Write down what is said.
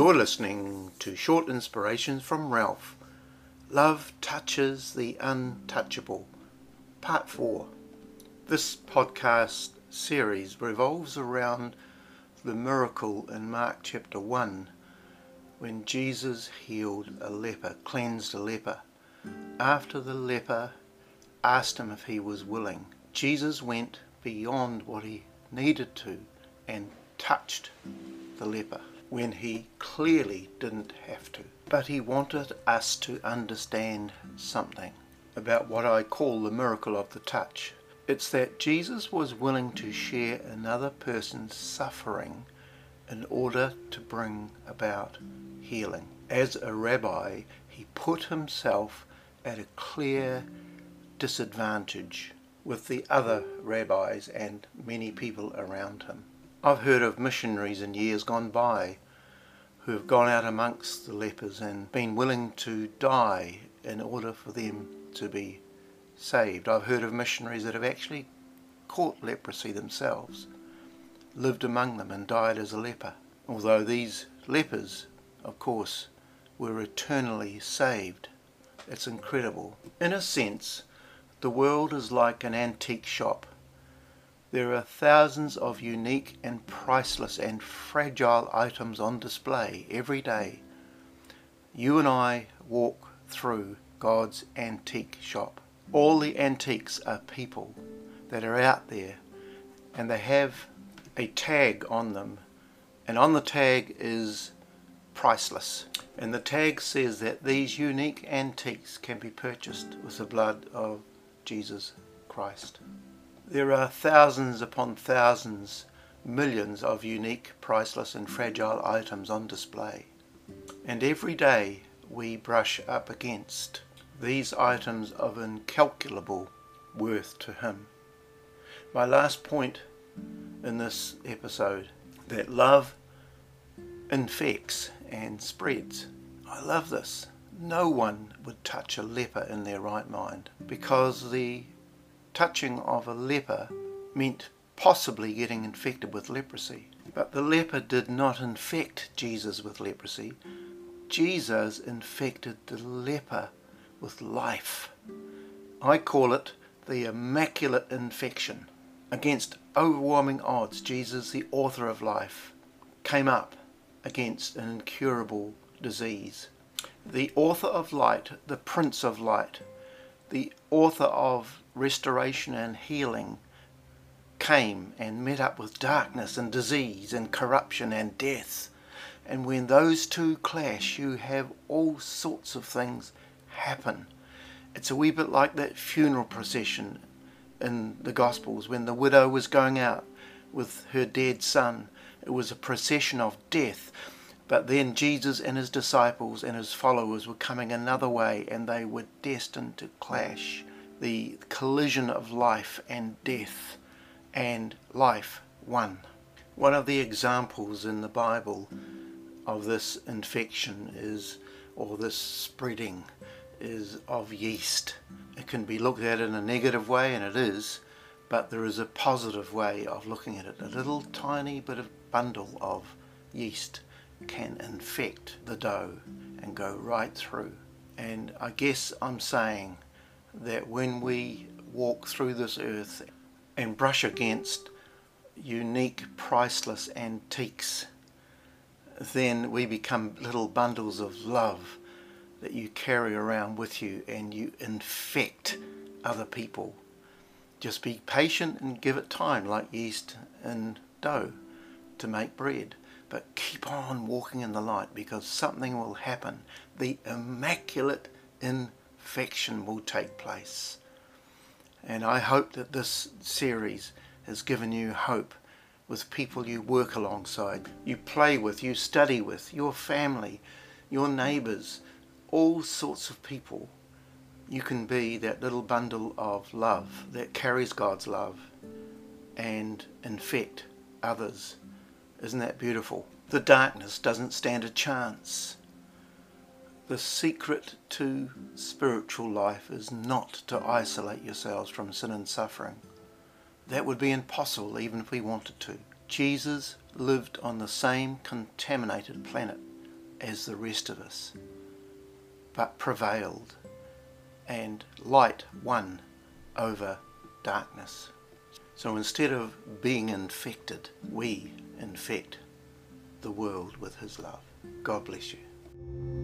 You're listening to short inspirations from Ralph. Love touches the untouchable. Part 4. This podcast series revolves around the miracle in Mark chapter 1 when Jesus healed a leper, cleansed a leper. After the leper asked him if he was willing, Jesus went beyond what he needed to and touched the leper when he clearly didn't have to. But he wanted us to understand something about what I call the miracle of the touch. It's that Jesus was willing to share another person's suffering in order to bring about healing. As a rabbi, he put himself at a clear disadvantage with the other rabbis and many people around him. I've heard of missionaries in years gone by who have gone out amongst the lepers and been willing to die in order for them to be saved. I've heard of missionaries that have actually caught leprosy themselves, lived among them, and died as a leper. Although these lepers, of course, were eternally saved. It's incredible. In a sense, the world is like an antique shop there are thousands of unique and priceless and fragile items on display every day. You and I walk through God's antique shop. All the antiques are people that are out there and they have a tag on them, and on the tag is priceless. And the tag says that these unique antiques can be purchased with the blood of Jesus Christ. There are thousands upon thousands, millions of unique, priceless and fragile items on display. And every day we brush up against these items of incalculable worth to Him. My last point in this episode that love infects and spreads. I love this. No one would touch a leper in their right mind because the touching of a leper meant possibly getting infected with leprosy. But the leper did not infect Jesus with leprosy. Jesus infected the leper with life. I call it the immaculate infection. Against overwhelming odds, Jesus, the author of life, came up against an incurable disease. The author of light, the prince of light, the author of restoration and healing came and met up with darkness and disease and corruption and death. And when those two clash, you have all sorts of things happen. It's a wee bit like that funeral procession in the Gospels when the widow was going out with her dead son. It was a procession of death. But then Jesus and his disciples and his followers were coming another way and they were destined to clash. The collision of life and death and life won. One of the examples in the Bible of this infection is, or this spreading, is of yeast. It can be looked at in a negative way, and it is, but there is a positive way of looking at it. A little tiny bit of bundle of yeast can infect the dough and go right through. And I guess I'm saying that when we walk through this earth and brush against unique, priceless antiques, then we become little bundles of love that you carry around with you and you infect other people. Just be patient and give it time, like yeast and dough to make bread. But keep on walking in the light because something will happen. The immaculate infection will take place. And I hope that this series has given you hope with people you work alongside, you play with, you study with, your family, your neighbours, all sorts of people. You can be that little bundle of love that carries God's love and infect others isn't that beautiful? The darkness doesn't stand a chance. The secret to spiritual life is not to isolate yourselves from sin and suffering. That would be impossible even if we wanted to. Jesus lived on the same contaminated planet as the rest of us, but prevailed, and light won over darkness. So instead of being infected, we infect the world with His love. God bless you.